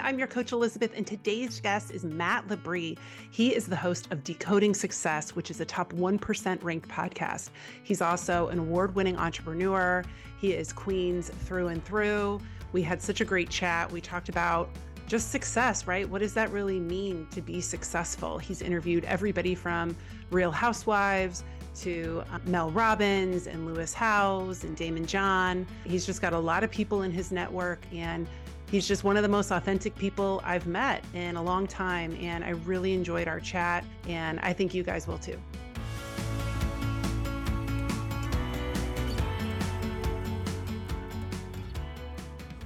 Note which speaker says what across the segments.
Speaker 1: I'm your coach, Elizabeth, and today's guest is Matt LeBris. He is the host of Decoding Success, which is a top 1% ranked podcast. He's also an award winning entrepreneur. He is Queens through and through. We had such a great chat. We talked about just success, right? What does that really mean to be successful? He's interviewed everybody from Real Housewives to uh, Mel Robbins and Lewis Howes and Daymond John. He's just got a lot of people in his network and he's just one of the most authentic people I've met in a long time. And I really enjoyed our chat and I think you guys will too.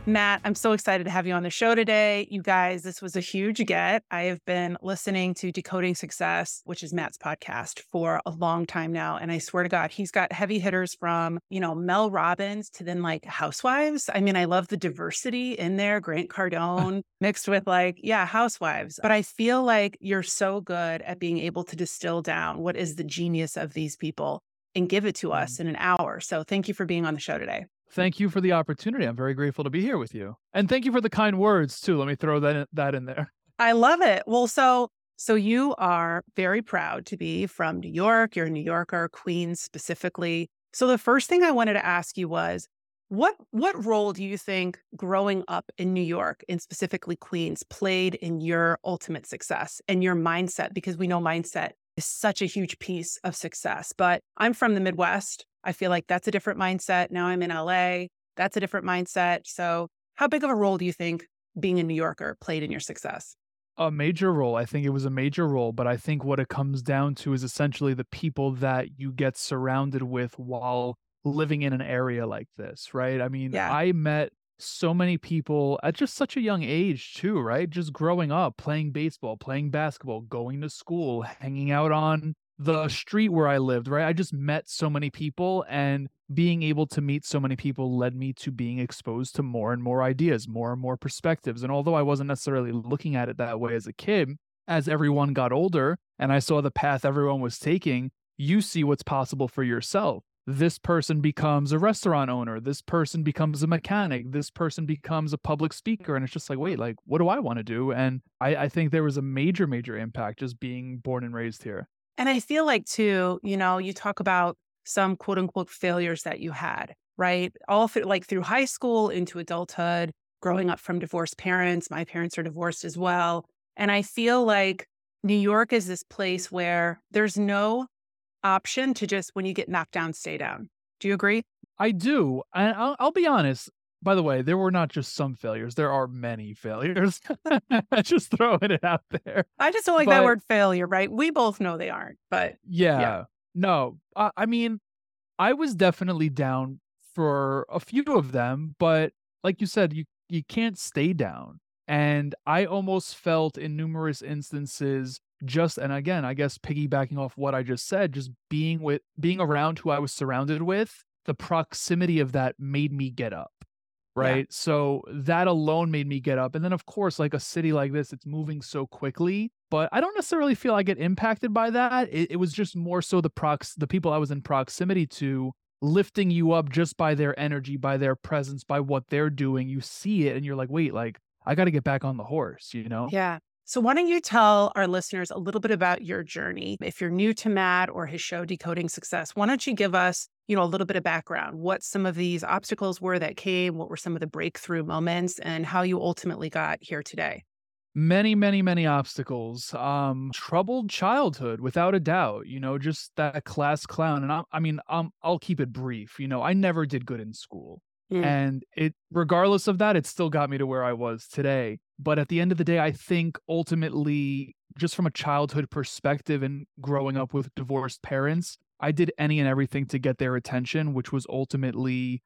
Speaker 1: Matt, I'm so excited to have you on the show today. You guys, this was a huge get. I have been listening to Decoding Success, which is Matt's podcast, for a long time now. And I swear to God, he's got heavy hitters from, you know, Mel Robbins to then like housewives. I mean, I love the diversity in there, Grant Cardone mixed with like, yeah, housewives. But I feel like you're so good at being able to distill down what is the genius of these people and give it to us mm. in an hour. So thank you for being on the show today.
Speaker 2: Thank you for the opportunity. I'm very grateful to be here with you. And thank you for the kind words too. Let me throw that in, that in there.
Speaker 1: I love it. Well, so so you are very proud to be from New York. You're a New Yorker, Queens specifically. So the first thing I wanted to ask you was what what role do you think growing up in New York and specifically Queens played in your ultimate success and your mindset because we know mindset is such a huge piece of success. But I'm from the Midwest. I feel like that's a different mindset. Now I'm in LA. That's a different mindset. So, how big of a role do you think being a New Yorker played in your success?
Speaker 2: A major role. I think it was a major role, but I think what it comes down to is essentially the people that you get surrounded with while living in an area like this, right? I mean, yeah. I met so many people at just such a young age too, right? Just growing up, playing baseball, playing basketball, going to school, hanging out on the street where I lived, right? I just met so many people and being able to meet so many people led me to being exposed to more and more ideas, more and more perspectives. And although I wasn't necessarily looking at it that way as a kid, as everyone got older and I saw the path everyone was taking, you see what's possible for yourself. This person becomes a restaurant owner. This person becomes a mechanic. This person becomes a public speaker. And it's just like, wait, like, what do I want to do? And I, I think there was a major, major impact just being born and raised here.
Speaker 1: And I feel like, too, you know, you talk about some quote unquote failures that you had, right? All through, like through high school into adulthood, growing up from divorced parents. My parents are divorced as well. And I feel like New York is this place where there's no option to just, when you get knocked down, stay down. Do you agree?
Speaker 2: I do. And I'll, I'll be honest, by the way, there were not just some failures. There are many failures. just throwing it out there.
Speaker 1: I just don't like but, that word failure, right? We both know they aren't, but
Speaker 2: yeah. yeah. No, I, I mean, I was definitely down for a few of them, but like you said, you you can't stay down. And I almost felt in numerous instances just and again, I guess piggybacking off what I just said, just being with being around who I was surrounded with, the proximity of that made me get up right? Yeah. So that alone made me get up. And then, of course, like a city like this, it's moving so quickly. But I don't necessarily feel I get impacted by that. It, it was just more so the prox the people I was in proximity to lifting you up just by their energy, by their presence, by what they're doing. You see it and you're like, wait, like I got to get back on the horse, you know?
Speaker 1: Yeah. So, why don't you tell our listeners a little bit about your journey? If you're new to Matt or his show, Decoding Success, why don't you give us, you know, a little bit of background? What some of these obstacles were that came? What were some of the breakthrough moments, and how you ultimately got here today?
Speaker 2: Many, many, many obstacles. Um, troubled childhood, without a doubt. You know, just that class clown. And I, I mean, um, I'll keep it brief. You know, I never did good in school. Mm. And it, regardless of that, it still got me to where I was today. But at the end of the day, I think ultimately, just from a childhood perspective and growing up with divorced parents, I did any and everything to get their attention, which was ultimately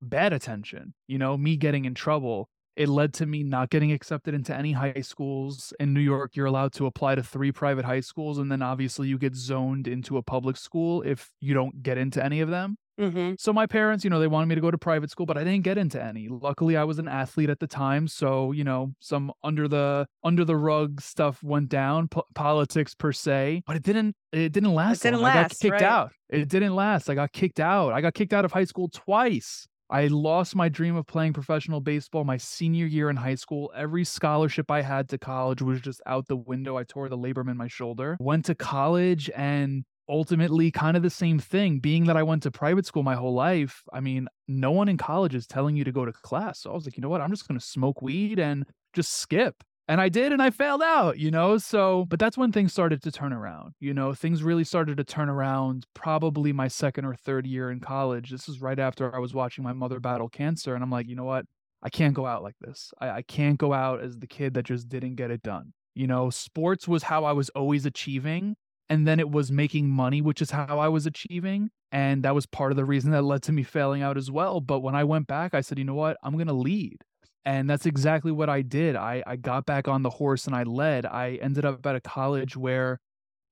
Speaker 2: bad attention. You know, me getting in trouble. It led to me not getting accepted into any high schools. In New York, you're allowed to apply to three private high schools, and then obviously you get zoned into a public school if you don't get into any of them. Mm-hmm. So my parents, you know, they wanted me to go to private school, but I didn't get into any. Luckily, I was an athlete at the time, so you know, some under the under the rug stuff went down, po- politics per se, but it didn't it didn't last.
Speaker 1: It didn't last.
Speaker 2: I got kicked
Speaker 1: right?
Speaker 2: out. It didn't last. I got kicked out. I got kicked out of high school twice. I lost my dream of playing professional baseball my senior year in high school. Every scholarship I had to college was just out the window. I tore the labrum in my shoulder. Went to college and ultimately kind of the same thing being that I went to private school my whole life. I mean, no one in college is telling you to go to class. So I was like, you know what? I'm just going to smoke weed and just skip. And I did, and I failed out, you know? So, but that's when things started to turn around. You know, things really started to turn around probably my second or third year in college. This is right after I was watching my mother battle cancer. And I'm like, you know what? I can't go out like this. I, I can't go out as the kid that just didn't get it done. You know, sports was how I was always achieving. And then it was making money, which is how I was achieving. And that was part of the reason that led to me failing out as well. But when I went back, I said, you know what? I'm going to lead. And that's exactly what I did. I, I got back on the horse and I led. I ended up at a college where,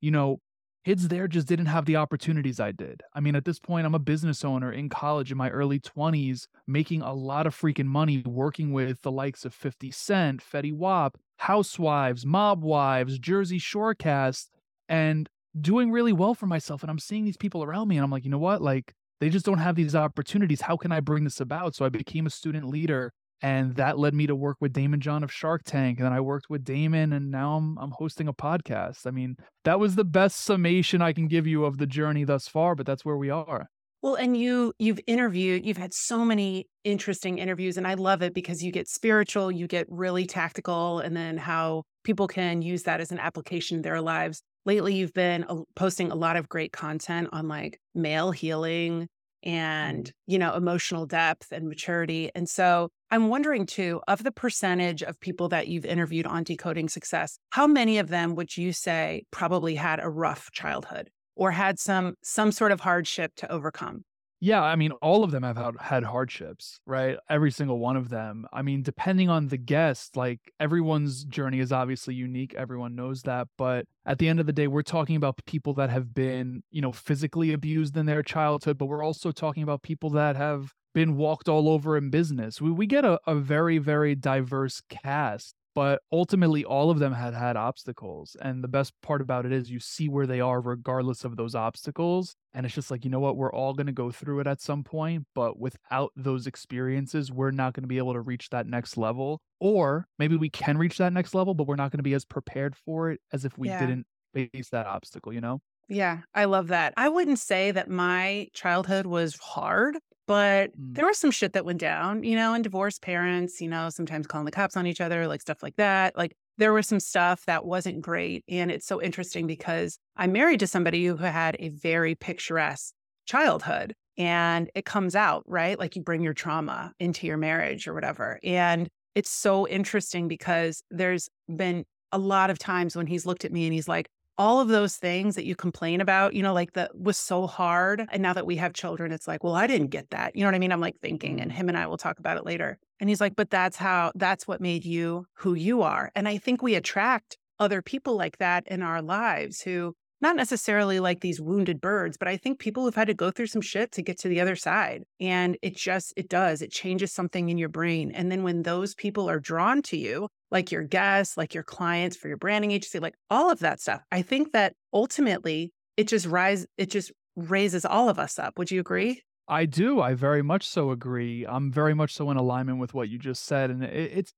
Speaker 2: you know, kids there just didn't have the opportunities I did. I mean, at this point, I'm a business owner in college in my early 20s, making a lot of freaking money working with the likes of 50 Cent, Fetty Wap, Housewives, Mob Wives, Jersey Shorecast, and doing really well for myself. And I'm seeing these people around me and I'm like, you know what? Like, they just don't have these opportunities. How can I bring this about? So I became a student leader and that led me to work with Daymond John of Shark Tank. And then I worked with Daymond, and now I'm I'm hosting a podcast. I mean, that was the best summation I can give you of the journey thus far, but that's where we are.
Speaker 1: Well, and you you've interviewed, you've had so many interesting interviews, and I love it because you get spiritual, you get really tactical, and then how people can use that as an application in their lives. Lately, you've been posting a lot of great content on like male healing, and mm. you know emotional depth and maturity and so i'm wondering too of the percentage of people that you've interviewed on decoding success how many of them would you say probably had a rough childhood or had some some sort of hardship to overcome
Speaker 2: yeah, I mean, all of them have had, hardships, right? Every single one of them. I mean, depending on the guest, like everyone's journey is obviously unique. Everyone knows that. But at the end of the day, we're talking about people that have been, you know, physically abused in their childhood, but we're also talking about people that have been walked all over in business. We, we get a, a very, very diverse cast but ultimately all of them had had obstacles and the best part about it is you see where they are regardless of those obstacles and it's just like you know what we're all going to go through it at some point but without those experiences we're not going to be able to reach that next level or maybe we can reach that next level but we're not going to be as prepared for it as if we yeah. didn't face that obstacle you know
Speaker 1: yeah, I love that. I wouldn't say that my childhood was hard but mm. there was some shit that went down, you know, and divorced parents, you know, sometimes calling the cops on each other, like stuff like that. Like there was some stuff that wasn't great. And it's so interesting because I'm married to somebody who had a very picturesque childhood and it comes out, right? Like you bring your trauma into your marriage or whatever. And it's so interesting because there's been a lot of times when he's looked at me and he's like, all of those things that you complain about, you know, like that was so hard. And now that we have children, it's like, well, I didn't get that. You know what I mean? I'm like thinking, and him and I will talk about it later. And he's like, but that's how, that's what made you who you are. And I think we attract other people like that in our lives who, not necessarily like these wounded birds, but I think people who've had to go through some shit to get to the other side. And it just, it does, it changes something in your brain. And then when those people are drawn to you, like your guests, like your clients for your branding agency, like all of that stuff. I think that ultimately it just rise it just raises all of us up. Would you agree?
Speaker 2: I do. I very much so agree. I'm very much so in alignment with what you just said. And it, it's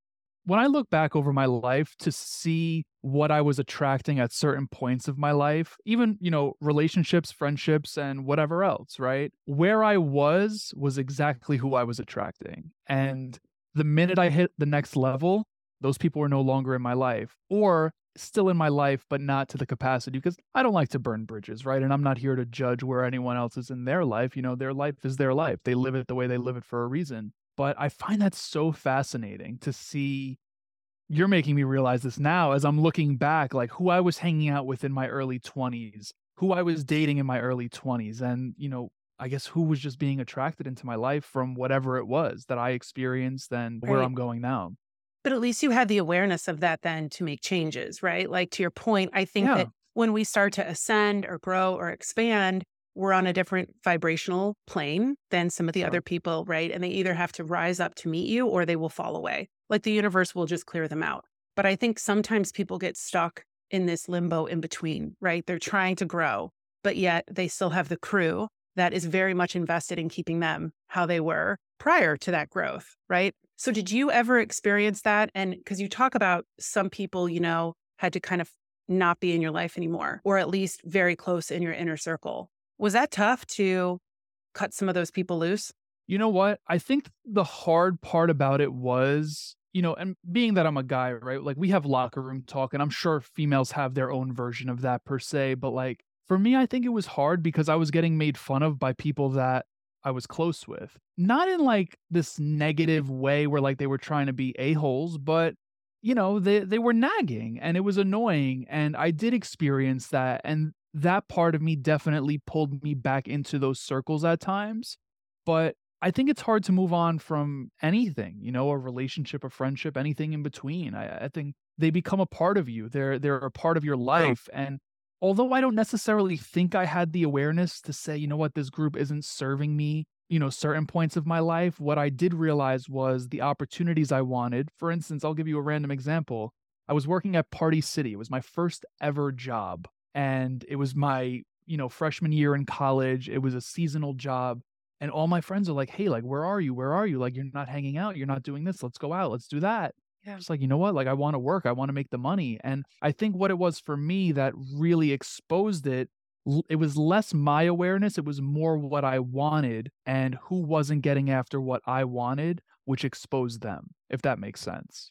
Speaker 2: when I look back over my life to see what I was attracting at certain points of my life, even, you know, relationships, friendships, and whatever else, right? Where I was was exactly who I was attracting. And the minute I hit the next level, those people were no longer in my life or still in my life but not to the capacity because I don't like to burn bridges, right? And I'm not here to judge where anyone else is in their life. You know, their life is their life. They live it the way they live it for a reason. But I find that so fascinating to see you're making me realize this now as I'm looking back like who I was hanging out with in my early 20s, who I was dating in my early 20s and, you know, I guess who was just being attracted into my life from whatever it was that I experienced and right. where I'm going now.
Speaker 1: But at least you had the awareness of that then to make changes, right? Like to your point, I think yeah. that when we start to ascend or grow or expand, we're on a different vibrational plane than some of the other people, right? And they either have to rise up to meet you or they will fall away. Like the universe will just clear them out. But I think sometimes people get stuck in this limbo in between, right? They're trying to grow, but yet they still have the crew that is very much invested in keeping them how they were prior to that growth, right? So did you ever experience that? And because you talk about some people, you know, had to kind of not be in your life anymore, or at least very close in your inner circle. Was that tough to cut some of those people loose?
Speaker 2: You know what? I think the hard part about it was, you know, and being that I'm a guy, right? Like we have locker room talk, and I'm sure females have their own version of that per se. But like for me, I think it was hard because I was getting made fun of by people that I was close with. Not in like this negative way where like they were trying to be a-holes, but you know, they they were nagging and it was annoying and I did experience that and that part of me definitely pulled me back into those circles at times. But I think it's hard to move on from anything, you know, a relationship, a friendship, anything in between. I, I think they become a part of you. They're they're a part of your life. And although I don't necessarily think I had the awareness to say, you know what, this group isn't serving me, you know, certain points of my life, what I did realize was the opportunities I wanted. For instance, I'll give you a random example. I was working at Party City. It was my first ever job. And it was my, you know, freshman year in college. It was a seasonal job. And all my friends are like, hey, like, where are you? Where are you? Like, you're not hanging out. You're not doing this. Let's go out. Let's do that. Yeah. It's like, you know what? Like, I want to work. I want to make the money. And I think what it was for me that really exposed it, it was less my awareness. It was more what I wanted and who wasn't getting after what I wanted, which exposed them, if that makes sense.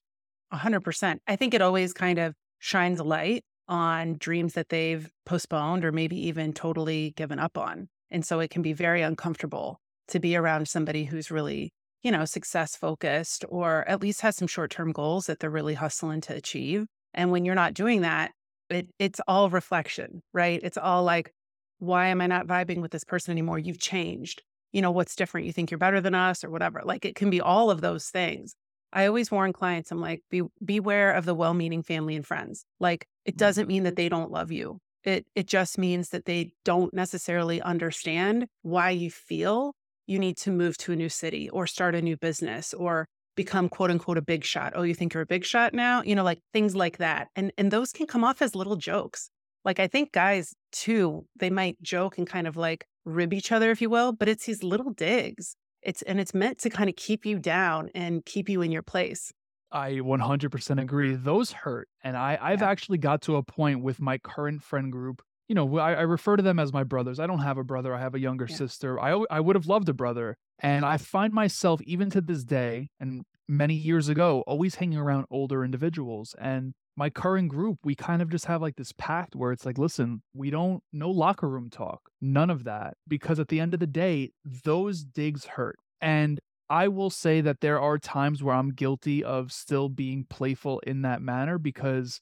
Speaker 1: A hundred percent. I think it always kind of shines a light on dreams that they've postponed or maybe even totally given up on. And so it can be very uncomfortable to be around somebody who's really you know, success focused or at least has some short term goals that they're really hustling to achieve. And when you're not doing that, it, it's all reflection, right? It's all like, why am I not vibing with this person anymore? You've changed. You know, what's different? You think you're better than us or whatever. Like it can be all of those things. I always warn clients, I'm like, be beware of the well-meaning family and friends. Like it mm-hmm. doesn't mean that they don't love you. It it just means that they don't necessarily understand why you feel you need to move to a new city or start a new business or become quote unquote a big shot. Oh, you think you're a big shot now? You know, like things like that. And and those can come off as little jokes. Like I think guys too, they might joke and kind of like rib each other, if you will, but it's these little digs. It's and it's meant to kind of keep you down and keep you in your place.
Speaker 2: I 100% agree. Those hurt. And I, I've yeah. actually got to a point with my current friend group you know, I, I, refer to them as my brothers. I don't have a brother. I have a younger yeah. sister. I I would have loved a brother, and I find myself even to this day and many years ago always hanging around older individuals. And my current group, we kind of just have like this pact where it's like, listen, we don't no locker room talk, none of that, because at the end of the day, those digs hurt. And I will say that there are times where I'm guilty of still being playful in that manner because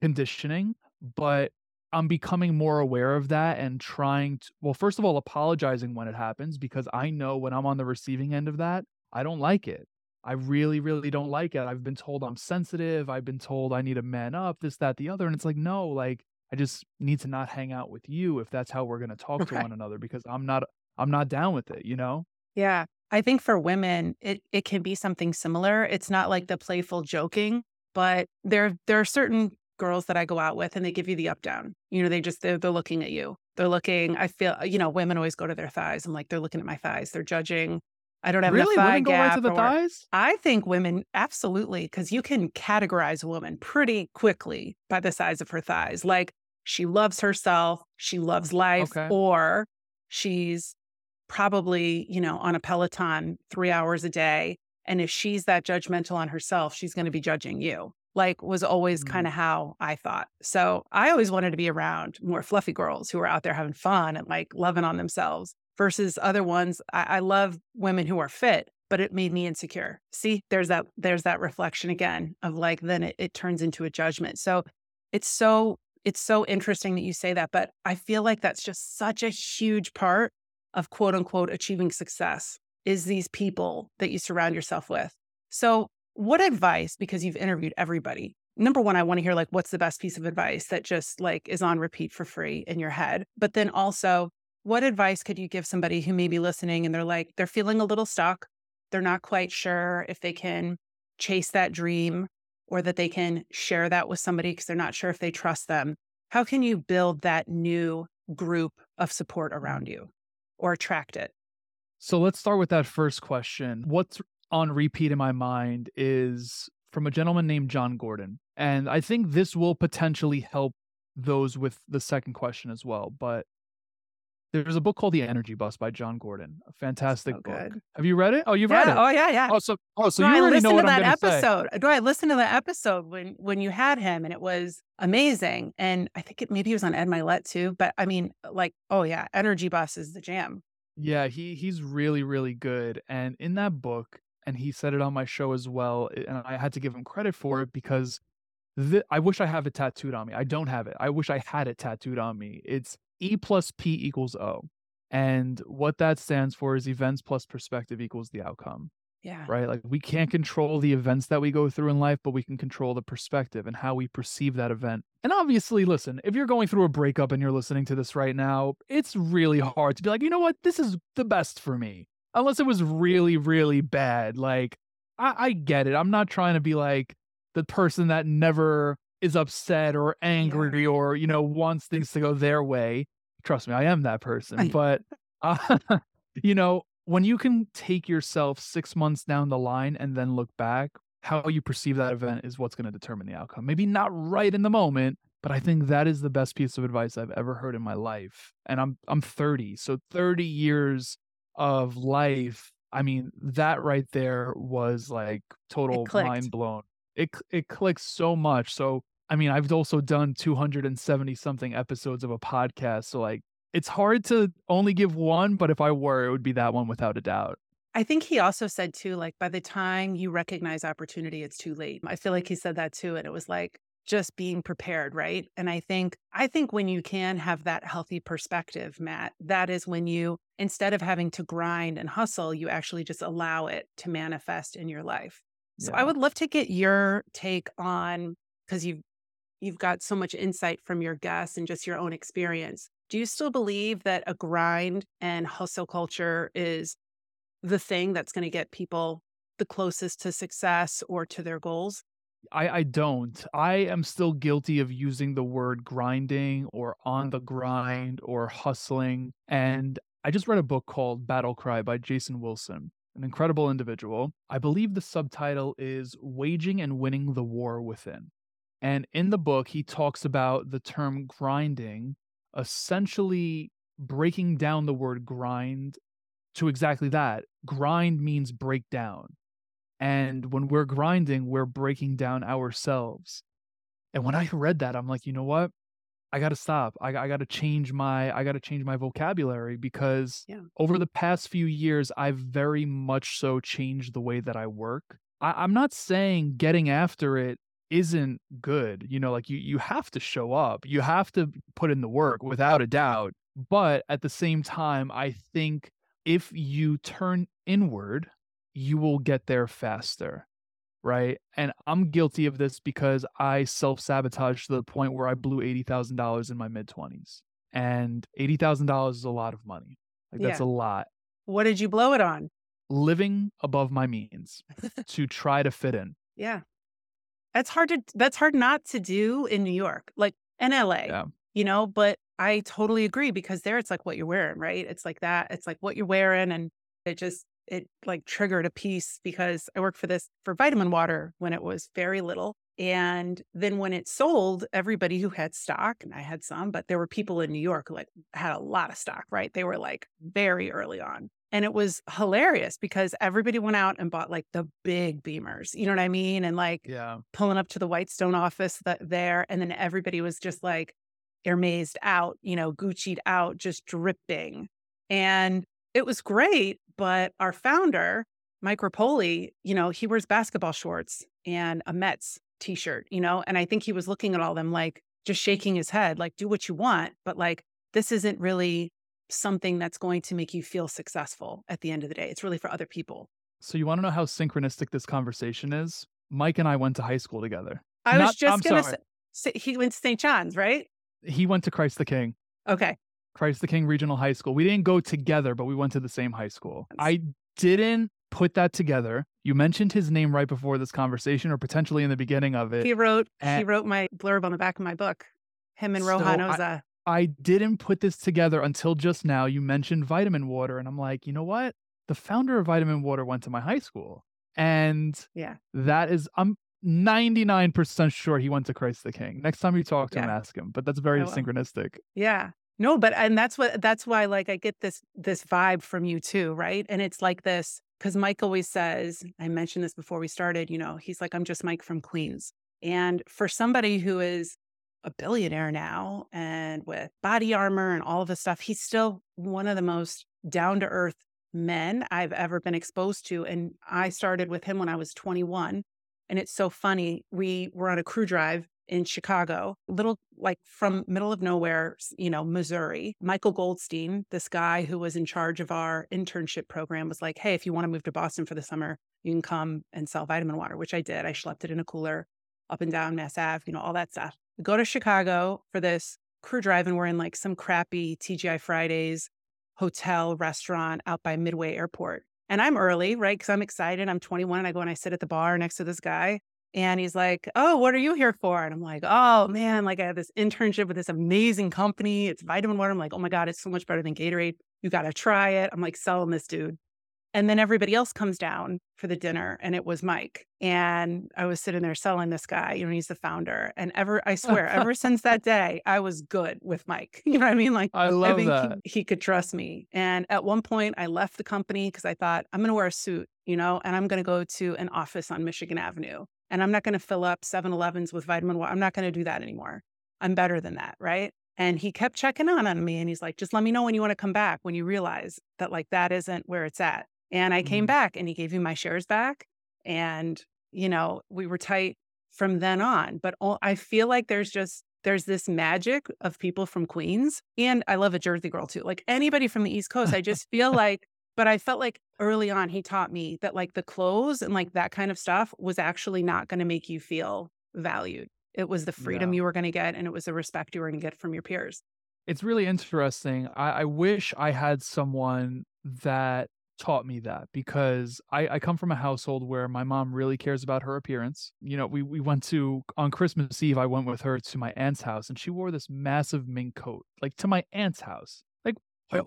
Speaker 2: conditioning, but I'm becoming more aware of that and trying to, well, first of all, apologizing when it happens because I know when I'm on the receiving end of that, I don't like it. I really, really don't like it. I've been told I'm sensitive. I've been told I need to man up, this, that, the other. And it's like, no, like, I just need to not hang out with you if that's how we're going to talk right. to one another because I'm not, I'm not down with it, you know?
Speaker 1: Yeah. I think for women, it, it can be something similar. It's not like the playful joking, but there, there are certain girls that I go out with and they give you the up down. You know, they just they're, they're looking at you. They're looking. I feel you know, women always go to their thighs. I'm like, they're looking at my thighs. They're judging. I don't have
Speaker 2: really?
Speaker 1: enough thigh
Speaker 2: women go. Right to the
Speaker 1: or,
Speaker 2: thighs?
Speaker 1: I think women absolutely because you can categorize a woman pretty quickly by the size of her thighs. Like she loves herself, she loves life, okay. or she's probably you know on a Peloton three hours a day. And if she's that judgmental on herself, she's going to be judging you like was always mm-hmm. kind of how I thought. So I always wanted to be around more fluffy girls who are out there having fun and like loving on themselves versus other ones. I, I love women who are fit, but it made me insecure. See, there's that there's that reflection again of like then it, it turns into a judgment. So it's so it's so interesting that you say that, but I feel like that's just such a huge part of quote unquote achieving success is these people that you surround yourself with. So what advice, because you've interviewed everybody, number one, I want to hear like, what's the best piece of advice that just like is on repeat for free in your head? But then also, what advice could you give somebody who may be listening and they're like, they're feeling a little stuck. They're not quite sure if they can chase that dream or that they can share that with somebody because they're not sure if they trust them. How can you build that new group of support around you or attract it?
Speaker 2: So let's start with that first question. What's on repeat in my mind is from a gentleman named Jon Gordon. And I think this will potentially help those with the second question as well. But there's a book called The Energy Bus by Jon Gordon. A fantastic
Speaker 1: So
Speaker 2: book. Have you read it? Oh, you've
Speaker 1: yeah.
Speaker 2: read it.
Speaker 1: Oh yeah, yeah.
Speaker 2: Oh, so oh, so
Speaker 1: no,
Speaker 2: you
Speaker 1: I
Speaker 2: already
Speaker 1: listened
Speaker 2: know what
Speaker 1: to
Speaker 2: I'm
Speaker 1: that
Speaker 2: say.
Speaker 1: episode. No, I listened to that episode when when you had him, and it was amazing. And I think it maybe it was on Ed Mylett too. But I mean, like, oh yeah, Energy Bus is the jam.
Speaker 2: Yeah, he he's really really good. And in that book, and he said it on my show as well, eh, and I had to give him credit for it because th- I wish I have it tattooed on me. I don't have it. I wish I had it tattooed on me. It's E plus P equals O. And what that stands for is events plus perspective equals the outcome,
Speaker 1: Yeah.
Speaker 2: right? Like we can't control the events that we go through in life, but we can control the perspective and how we perceive that event. And obviously, listen, if you're going through a breakup and you're listening to this right now, it's really hard to be like, you know what, this is the best for me. Unless it was really, really bad. Like, I, I get it. I'm not trying to be like the person that never is upset or angry or, you know, wants things to go their way. Trust me, I am that person.
Speaker 1: I-
Speaker 2: But, uh, you know, when you can take yourself six months down the line and then look back, how you perceive that event is what's going to determine the outcome. Maybe not right in the moment, but I think that is the best piece of advice I've ever heard in my life. And I'm I'm 30, so 30 years of life. I mean, that right there was like total mind blown. It it clicks so much. So I mean, I've also done 270 something episodes of a podcast. So like it's hard to only give one, but if I were, it would be that one without a doubt.
Speaker 1: I think he also said too, like by the time you recognize opportunity, it's too late. I feel like he said that too. And it was like just being prepared, right? And I think, I think when you can have that healthy perspective, Matt, that is when you, instead of having to grind and hustle, you actually just allow it to manifest in your life. So I would love to get your take on, because you've, you've got so much insight from your guests and just your own experience. Do you still believe that a grind and hustle culture is the thing that's going to get people the closest to success or to their goals.
Speaker 2: I, I don't. I am still guilty of using the word grinding or on the grind or hustling. And I just read a book called Battle Cry by Jason Wilson, an incredible individual. I believe the subtitle is Waging and Winning the War Within. And in the book, he talks about the term grinding, essentially breaking down the word grind to exactly that. Grind means break down. And when we're grinding, we're breaking down ourselves. And when I read that, I'm like, you know what? I got to stop. I, I got to change my I got to change my vocabulary because
Speaker 1: Yeah.
Speaker 2: over the past few years, I've very much so changed the way that I work. I, I'm not saying getting after it isn't good. You know, like you you have to show up. You have to put in the work without a doubt. But at the same time, I think if you turn inward, you will get there faster. Right. And I'm guilty of this because I self sabotaged to the point where I blew $80,000 in my mid 20s. And $80,000 is a lot of money. Like, that's
Speaker 1: Yeah.
Speaker 2: a lot.
Speaker 1: What did you blow it on?
Speaker 2: Living above my means to try to fit in.
Speaker 1: Yeah. That's hard to that's hard not to do in New York, like in LA.
Speaker 2: Yeah.
Speaker 1: You know, but I totally agree because there it's like what you're wearing, right? It's like that. It's like what you're wearing and it just it like triggered a piece because I worked for this for vitamin water when it was very little. And then when it sold, everybody who had stock, and I had some, but there were people in New York who like had a lot of stock, right? They were like very early on. And it was hilarious because everybody went out and bought like the big beamers. You know what I mean? And like
Speaker 2: Yeah.
Speaker 1: pulling up to the Whitestone office that there. And then everybody was just like Hermesed out, you know, Gucci'd out, just dripping. And it was great. But our founder, Mike Repole, you know, he wears basketball shorts and a Mets t shirt, you know, and I think he was looking at all them like just shaking his head, like, do what you want. But like, this isn't really something that's going to make you feel successful at the end of the day. It's really for other people.
Speaker 2: So you want to know how synchronistic this conversation is? Mike and I went to high school together.
Speaker 1: I was
Speaker 2: Not-
Speaker 1: just going to say, he went to St. John's, right?
Speaker 2: He went to Christ the King.
Speaker 1: Okay.
Speaker 2: Christ the King Regional High School. We didn't go together, but we went to the same high school. I didn't put that together. You mentioned his name right before this conversation, or potentially in the beginning of it.
Speaker 1: He wrote he wrote my blurb on the back of my book. Him and
Speaker 2: So
Speaker 1: Rohan Oza.
Speaker 2: I didn't put this together until just now. You mentioned vitamin water, and I'm like, you know what? the founder of Vitamin Water went to my high school. And
Speaker 1: yeah,
Speaker 2: that is, I'm 99% sure he went to Christ the King. Next time you talk to yeah. him, ask him. But that's very synchronistic.
Speaker 1: Yeah. No, but and that's what that's why like I get this this vibe from you too, right? And it's like this because Mike always says, I mentioned this before we started, you know, he's like, I'm just Mike from Queens. And for somebody who is a billionaire now and with BodyArmor and all of this stuff, he's still one of the most down to earth men I've ever been exposed to. And I started with him when I was 21. And it's so funny. We were on a crew drive in Chicago, little like from middle of nowhere, you know, Missouri. Michael Goldstein, this guy who was in charge of our internship program, was like, Hey, if you want to move to Boston for the summer, you can come and sell vitamin water, which I did. I schlepped it in a cooler up and down Mass Ave, you know, all that stuff. We go to Chicago for this crew drive, and we're in like some crappy TGI Fridays hotel restaurant out by Midway Airport. And I'm early, right? Because I'm excited. I'm 21 and I go and I sit at the bar next to this guy. And he's like, Oh, what are you here for? And I'm like, Oh man, like I have this internship with this amazing company. It's vitamin water. I'm like, Oh my God, it's so much better than Gatorade. You got to try it. I'm like selling this dude. And then everybody else comes down for the dinner, and it was Mike. And I was sitting there selling this guy, you know, he's the founder. And ever, I swear, ever since that day, I was good with Mike. You know what I mean? Like,
Speaker 2: I love I think that.
Speaker 1: He, he could trust me. And at one point, I left the company because I thought, I'm going to wear a suit, you know, and I'm going to go to an office on Michigan Avenue. And I'm not going to fill up 7 Elevens with vitamin water. I'm not going to do that anymore. I'm better than that. Right. And he kept checking on on me and he's like, just let me know when you want to come back, when you realize that like that isn't where it's at. And I came mm-hmm. back and he gave me my shares back. And, you know, we were tight from then on. But all, I feel like there's just, there's this magic of people from Queens. And I love a Jersey girl too. Like anybody from the East Coast, I just feel like, but I felt like early on he taught me that like the clothes and like that kind of stuff was actually not going to make you feel valued. It was the freedom yeah. you were going to get and it was the respect you were going to get from your peers.
Speaker 2: It's really interesting. I, I wish I had someone that taught me that because I, I come from a household where my mom really cares about her appearance. You know, we, we went to on Christmas Eve, I went with her to my aunt's house and she wore this massive mink coat, like to my aunt's house. Like, where,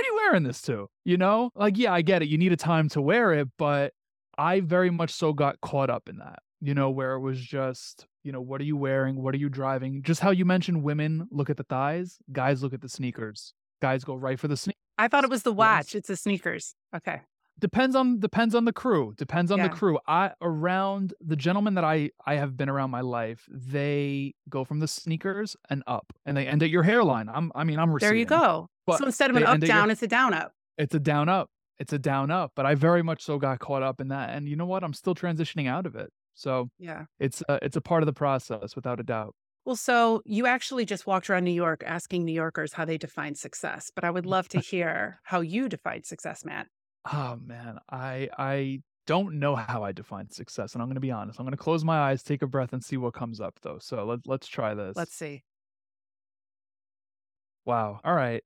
Speaker 2: are you wearing this to? You know, like, yeah, I get it. You need a time to wear it, but I very much so got caught up in that, you know, where it was just, you know, what are you wearing? What are you driving? Just how you mentioned women look at the thighs, guys look at the sneakers. Guys go right for the sneakers
Speaker 1: I thought it was the watch. Yes. It's the sneakers. Okay.
Speaker 2: Depends on depends on the crew. Depends on yeah. the crew. I around the gentlemen that I I have been around my life, they go from the sneakers and up, and they end at your hairline. I'm I mean I'm
Speaker 1: there. You go. so instead of an up down, your, it's a down up.
Speaker 2: It's a down up. It's a down up. But I very much so got caught up in that, and you know what? I'm still transitioning out of it. So
Speaker 1: yeah,
Speaker 2: it's a, it's a part of the process without a doubt.
Speaker 1: Well, so you actually just walked around New York asking New Yorkers how they define success, but I would love to hear how you define success, Matt.
Speaker 2: Oh man, I I don't know how I define success, and I'm going to be honest. I'm going to close my eyes, take a breath, and see what comes up, though. So let let's try this.
Speaker 1: Let's see.
Speaker 2: Wow. All right.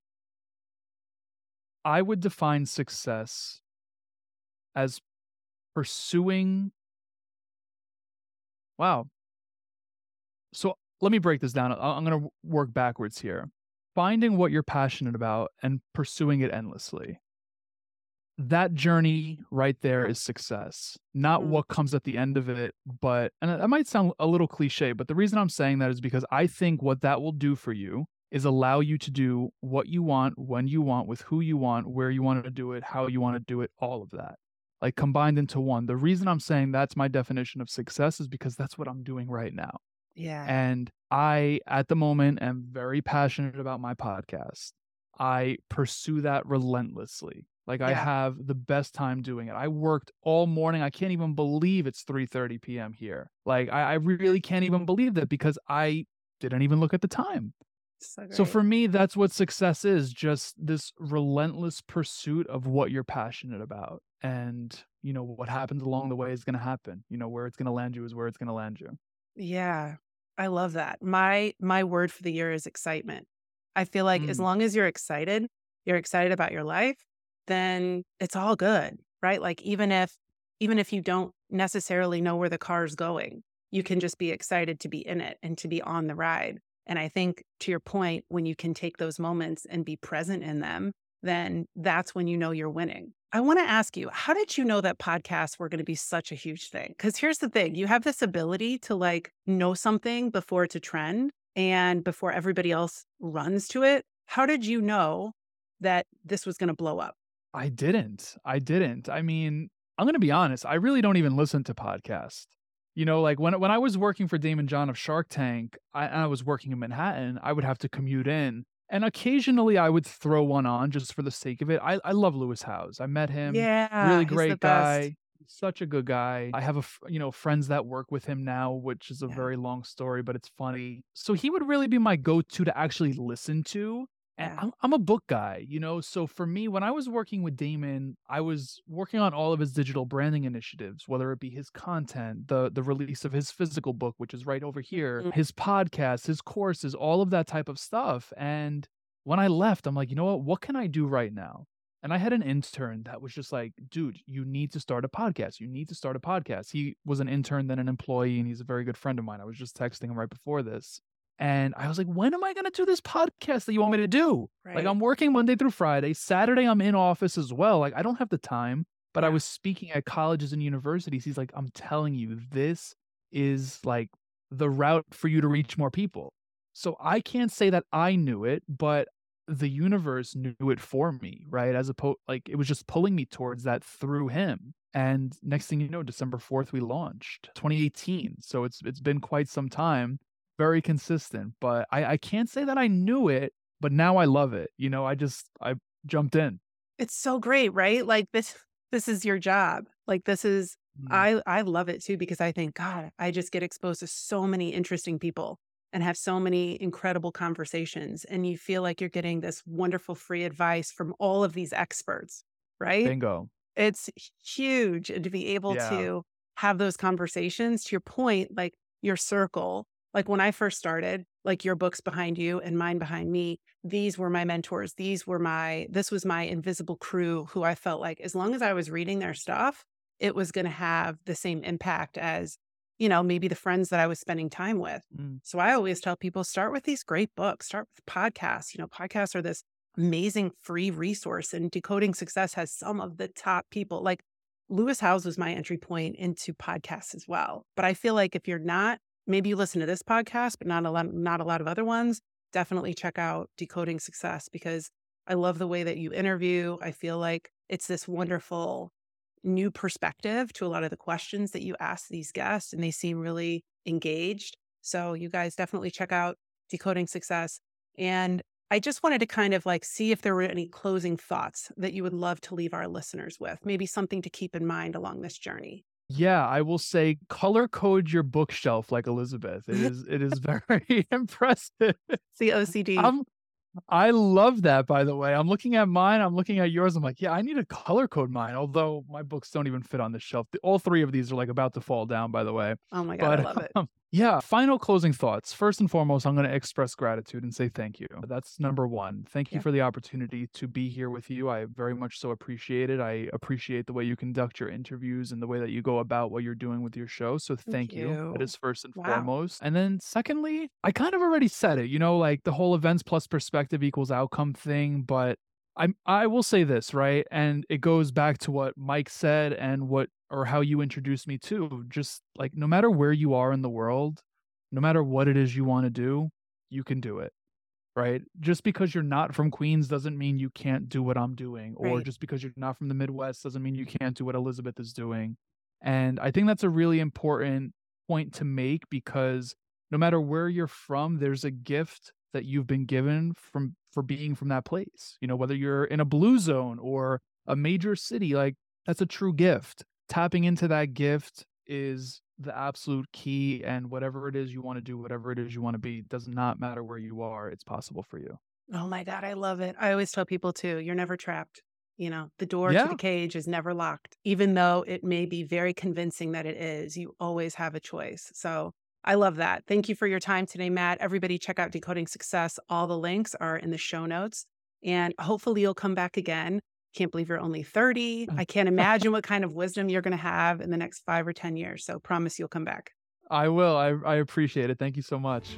Speaker 2: I would define success as pursuing. Wow. So let me break this down. I'm going to work backwards here. Finding what you're passionate about and pursuing it endlessly. That journey right there is success, not mm. what comes at the end of it. But, and that might sound a little cliche, but the reason I'm saying that is because I think what that will do for you is allow you to do what you want, when you want, with who you want, where you want to do it, how you want to do it, all of that like combined into one. The reason I'm saying that's my definition of success is because that's what I'm doing right now.
Speaker 1: Yeah.
Speaker 2: And I, at the moment, am very passionate about my podcast. I pursue that relentlessly. Like yeah. I have the best time doing it. I worked all morning. I can't even believe it's 3:30 p.m. here. Like I, I really can't even believe that because I didn't even look at the time. So, so, for me, that's what success is just this relentless pursuit of what you're passionate about. And, you know, what happens along the way is going to happen. You know, where it's going to land you is where it's going to land you.
Speaker 1: Yeah. I love that. My my word for the year is excitement. I feel like as mm. long as you're excited, you're excited about your life, then it's all good, right? Like even if even if you don't necessarily know where the car's going, you can just be excited to be in it and to be on the ride. And I think to your point, when you can take those moments and be present in them, then that's when you know you're winning. I want to ask you, how did you know that podcasts were going to be such a huge thing? Because here's the thing you have this ability to like know something before it's a trend and before everybody else runs to it. How did you know that this was going to blow up?
Speaker 2: I didn't. I didn't. I mean, I'm going to be honest. I really don't even listen to podcasts. You know, like when when I was working for Daymond John of Shark Tank, I, I was working in Manhattan. I would have to commute in, and occasionally I would throw one on just for the sake of it. I, I love Lewis Howes. I met him.
Speaker 1: Yeah,
Speaker 2: really great guy. Such a good guy. I have a you know friends that work with him now, which is a yeah. very long story, but it's funny. So he would really be my go-to to actually listen to and I'm, I'm a book guy, you know. So for me, when I was working with Daymond, I was working on all of his digital branding initiatives, whether it be his content, the the release of his physical book, which is right over here, mm-hmm. his podcast, his courses, all of that type of stuff. And when I left, I'm like, you know what? What can I do right now? And I had an intern that was just like, dude, you need to start a podcast. You need to start a podcast. He was an intern, then an employee, and he's a very good friend of mine. I was just texting him right before this. And I was like, when am I going to do this podcast that you want me to do? Right. Like, I'm working Monday through Friday. Saturday, I'm in office as well. Like, I don't have the time, but yeah. I was speaking at colleges and universities. He's like, I'm telling you, this is like the route for you to reach more people. So I can't say that I knew it, but the universe knew it for me, right? As opposed, like, it was just pulling me towards that through him. And next thing you know, December 4th, we launched 2018. So it's it's been quite some time very consistent. But I, I can't say that I knew it, but now I love it. You know, I just I jumped in.
Speaker 1: It's so great, right? Like this this is your job. Like this is mm. I I love it too because I think god, I just get exposed to so many interesting people and have so many incredible conversations and you feel like you're getting this wonderful free advice from all of these experts, right?
Speaker 2: Bingo.
Speaker 1: It's huge and to be able yeah. to have those conversations to your point like your circle like when I first started, like your books behind you and mine behind me, these were my mentors. These were my, this was my invisible crew who I felt like as long as I was reading their stuff, it was going to have the same impact as, you know, maybe the friends that I was spending time with. Mm. So I always tell people start with these great books, start with podcasts. You know, podcasts are this amazing free resource, and Decoding Success has some of the top people. Like Lewis Howes was my entry point into podcasts as well. But I feel like if you're not maybe you listen to this podcast, but not a lot, not a lot of other ones, definitely check out Decoding Success because I love the way that you interview. I feel like it's this wonderful new perspective to a lot of the questions that you ask these guests, and they seem really engaged. So, you guys definitely check out Decoding Success. And I just wanted to kind of like see if there were any closing thoughts that you would love to leave our listeners with, maybe something to keep in mind along this journey.
Speaker 2: Yeah, I will say color code your bookshelf like Elizabeth. It is it is very impressive.
Speaker 1: The OCD.
Speaker 2: I'm, I love that by the way. I'm looking at mine, I'm looking at yours. I'm like, yeah, I need to color code mine. Although my books don't even fit on the shelf. All three of these are like about to fall down by the way.
Speaker 1: Oh my god, but, I love it. Um,
Speaker 2: yeah, final closing thoughts. First and foremost, I'm going to express gratitude and say thank you. That's number one. Thank you for the opportunity to be here with you. I very much so appreciate it. I appreciate the way you conduct your interviews and the way that you go about what you're doing with your show. So thank, thank you. you. That is first and wow. foremost. And then secondly, I kind of already said it, you know, like the whole events plus perspective equals outcome thing, but I I will say this, right? And it goes back to what Mike said and what or how you introduced me to. Just like no matter where you are in the world, no matter what it is you want to do, you can do it. Right? Just because you're not from Queens doesn't mean you can't do what I'm doing. Or right. just because you're not from the Midwest doesn't mean you can't do what Elizabeth is doing. And I think that's a really important point to make because no matter where you're from, there's a gift that you've been given from for being from that place. You know, whether you're in a blue zone or a major city, like that's a true gift. Tapping into that gift is the absolute key and whatever it is you want to do, whatever it is you want to be, does not matter where you are, it's possible for you.
Speaker 1: Oh my God, I love it. I always tell people too, you're never trapped. You know, the door yeah. to the cage is never locked. Even though it may be very convincing that it is, you always have a choice. So I love that. Thank you for your time today, Matt. Everybody, check out Decoding Success. All the links are in the show notes. And hopefully, you'll come back again. Can't believe you're only 30. Mm. I can't imagine what kind of wisdom you're going to have in the next five or 10 years. So, promise you'll come back.
Speaker 2: I will. I, I appreciate it. Thank you so much.